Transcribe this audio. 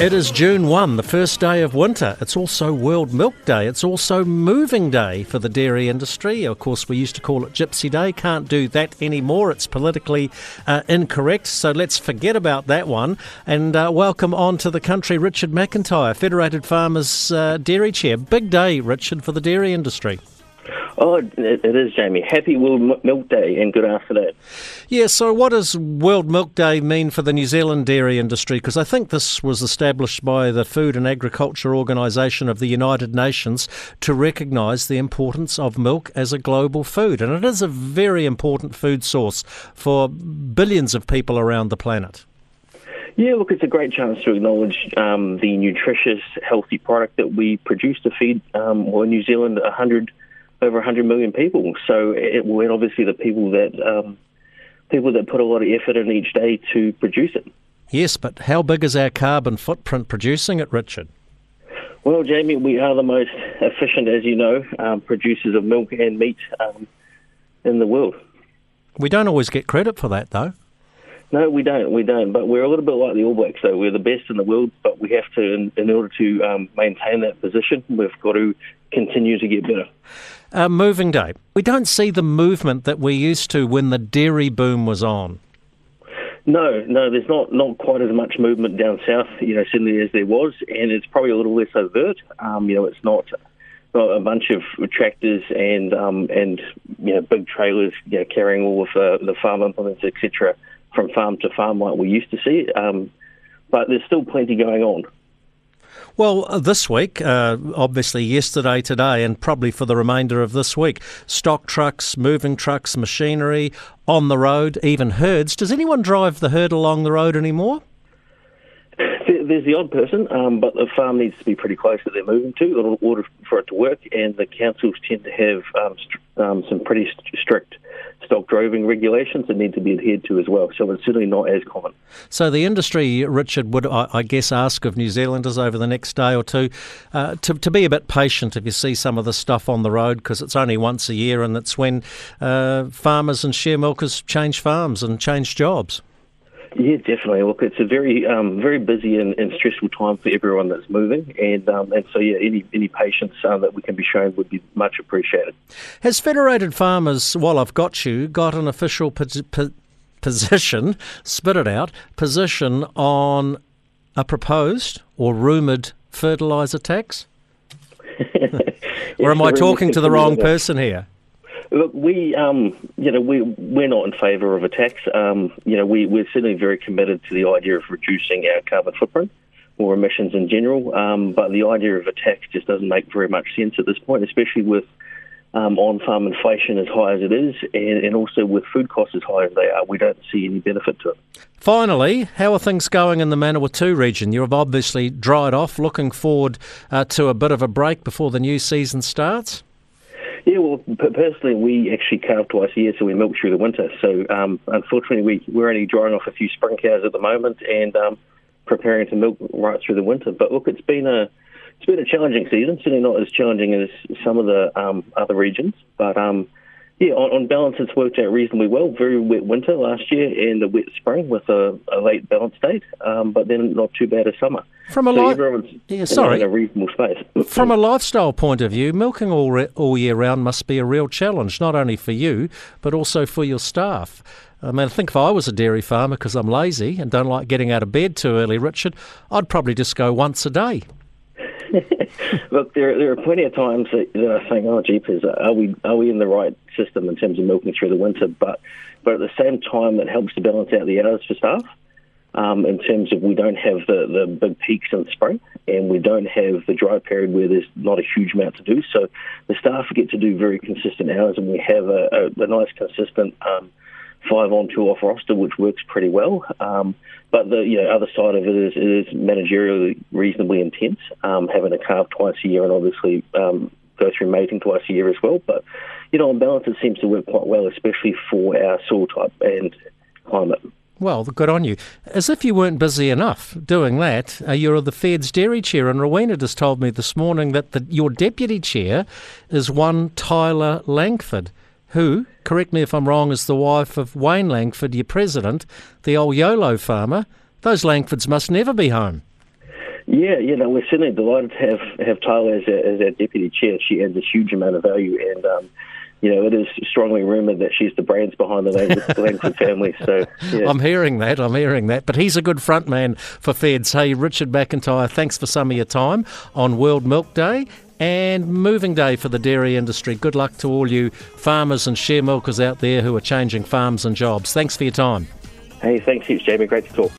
It is June 1, the first day of winter. It's also World Milk Day. It's also Moving Day for the dairy industry. Of course, we used to call it Gypsy Day. Can't do that anymore. It's politically uh, incorrect. So let's forget about that one. And uh, welcome on to the country, Richard McIntyre, Federated Farmers uh, Dairy Chair. Big day, Richard, for the dairy industry. Oh, it, it is, Jamie. Happy World Milk Day and good afternoon. Yeah, so what does World Milk Day mean for the New Zealand dairy industry? Because I think this was established by the Food and Agriculture Organisation of the United Nations to recognise the importance of milk as a global food. And it is a very important food source for billions of people around the planet. Yeah, look, it's a great chance to acknowledge um, the nutritious, healthy product that we produce to feed um, well, New Zealand 100 over 100 million people. So it, and obviously the people that um, people that put a lot of effort in each day to produce it. Yes, but how big is our carbon footprint producing it, Richard? Well, Jamie, we are the most efficient, as you know, um, producers of milk and meat um, in the world. We don't always get credit for that, though. No, we don't. We don't. But we're a little bit like the All Blacks, though. We're the best in the world, but we have to, in, in order to um, maintain that position, we've got to continue to get better. Uh, moving day. We don't see the movement that we used to when the dairy boom was on. No, no, there's not, not quite as much movement down south, you know, certainly as there was, and it's probably a little less overt. Um, you know, it's not, not a bunch of tractors and um, and you know big trailers you know, carrying all of the, the farm implements, etc from farm to farm like we used to see. Um, but there's still plenty going on. Well, uh, this week, uh, obviously yesterday, today, and probably for the remainder of this week, stock trucks, moving trucks, machinery on the road, even herds. Does anyone drive the herd along the road anymore? There's the odd person, um, but the farm needs to be pretty close that they're moving to in order for it to work, and the councils tend to have um, st- um, some pretty st- strict stock droving regulations that need to be adhered to as well. So it's certainly not as common. So the industry, Richard, would I guess ask of New Zealanders over the next day or two uh, to, to be a bit patient if you see some of the stuff on the road because it's only once a year and it's when uh, farmers and share milkers change farms and change jobs. Yeah, definitely. Look, it's a very, um, very busy and, and, stressful time for everyone that's moving, and um, and so yeah, any any patience uh, that we can be shown would be much appreciated. Has Federated Farmers, while I've got you, got an official po- po- position, spit it out, position on a proposed or rumoured fertiliser tax? or am I talking to the wrong person here? Look, we, um, you know, we we're not in favour of a tax. Um, you know, we we're certainly very committed to the idea of reducing our carbon footprint or emissions in general. Um, but the idea of a tax just doesn't make very much sense at this point, especially with um, on-farm inflation as high as it is, and, and, also with food costs as high as they are, we don't see any benefit to it. Finally, how are things going in the Manawatu region? You've obviously dried off, looking forward uh, to a bit of a break before the new season starts. Yeah, well, personally, we actually calve twice a year, so we milk through the winter. So, um, unfortunately, we, we're only drying off a few spring cows at the moment and um, preparing to milk right through the winter. But look, it's been a it's been a challenging season. Certainly not as challenging as some of the um, other regions, but um, yeah, on, on, balance, it's worked out reasonably well. Very wet winter last year and a wet spring with a, a late balance date, um, but then not too bad a summer. From a so li- yeah, sorry, a reasonable space. From a lifestyle point of view, milking all re- all year round must be a real challenge, not only for you but also for your staff. I mean, I think if I was a dairy farmer because I'm lazy and don't like getting out of bed too early, Richard, I'd probably just go once a day. Look, there there are plenty of times that, that I think, oh, jeepers, are we are we in the right system in terms of milking through the winter? But but at the same time, it helps to balance out the hours for staff. Um, in terms of we don't have the, the big peaks in the spring and we don't have the dry period where there's not a huge amount to do. So the staff get to do very consistent hours and we have a, a, a nice consistent um, five on two off roster, which works pretty well. Um, but the you know, other side of it is it is managerially reasonably intense, um, having a calve twice a year and obviously um, go through mating twice a year as well. But you know, on balance, it seems to work quite well, especially for our soil type and climate. Well, good on you. As if you weren't busy enough doing that, uh, you're the Fed's dairy chair, and Rowena just told me this morning that the, your deputy chair is one Tyler Langford who, correct me if I'm wrong, is the wife of Wayne Langford, your president, the old YOLO farmer. Those Langfords must never be home. Yeah, you know, we're certainly delighted to have have Tyler as, our, as our deputy chair. She adds a huge amount of value, and um, you know, it is strongly rumoured that she's the brains behind the Langford family. So yeah. I'm hearing that. I'm hearing that. But he's a good front man for Feds. Hey, Richard McIntyre, thanks for some of your time on World Milk Day and moving day for the dairy industry. Good luck to all you farmers and share milkers out there who are changing farms and jobs. Thanks for your time. Hey, thanks heaps, Jamie. Great to talk.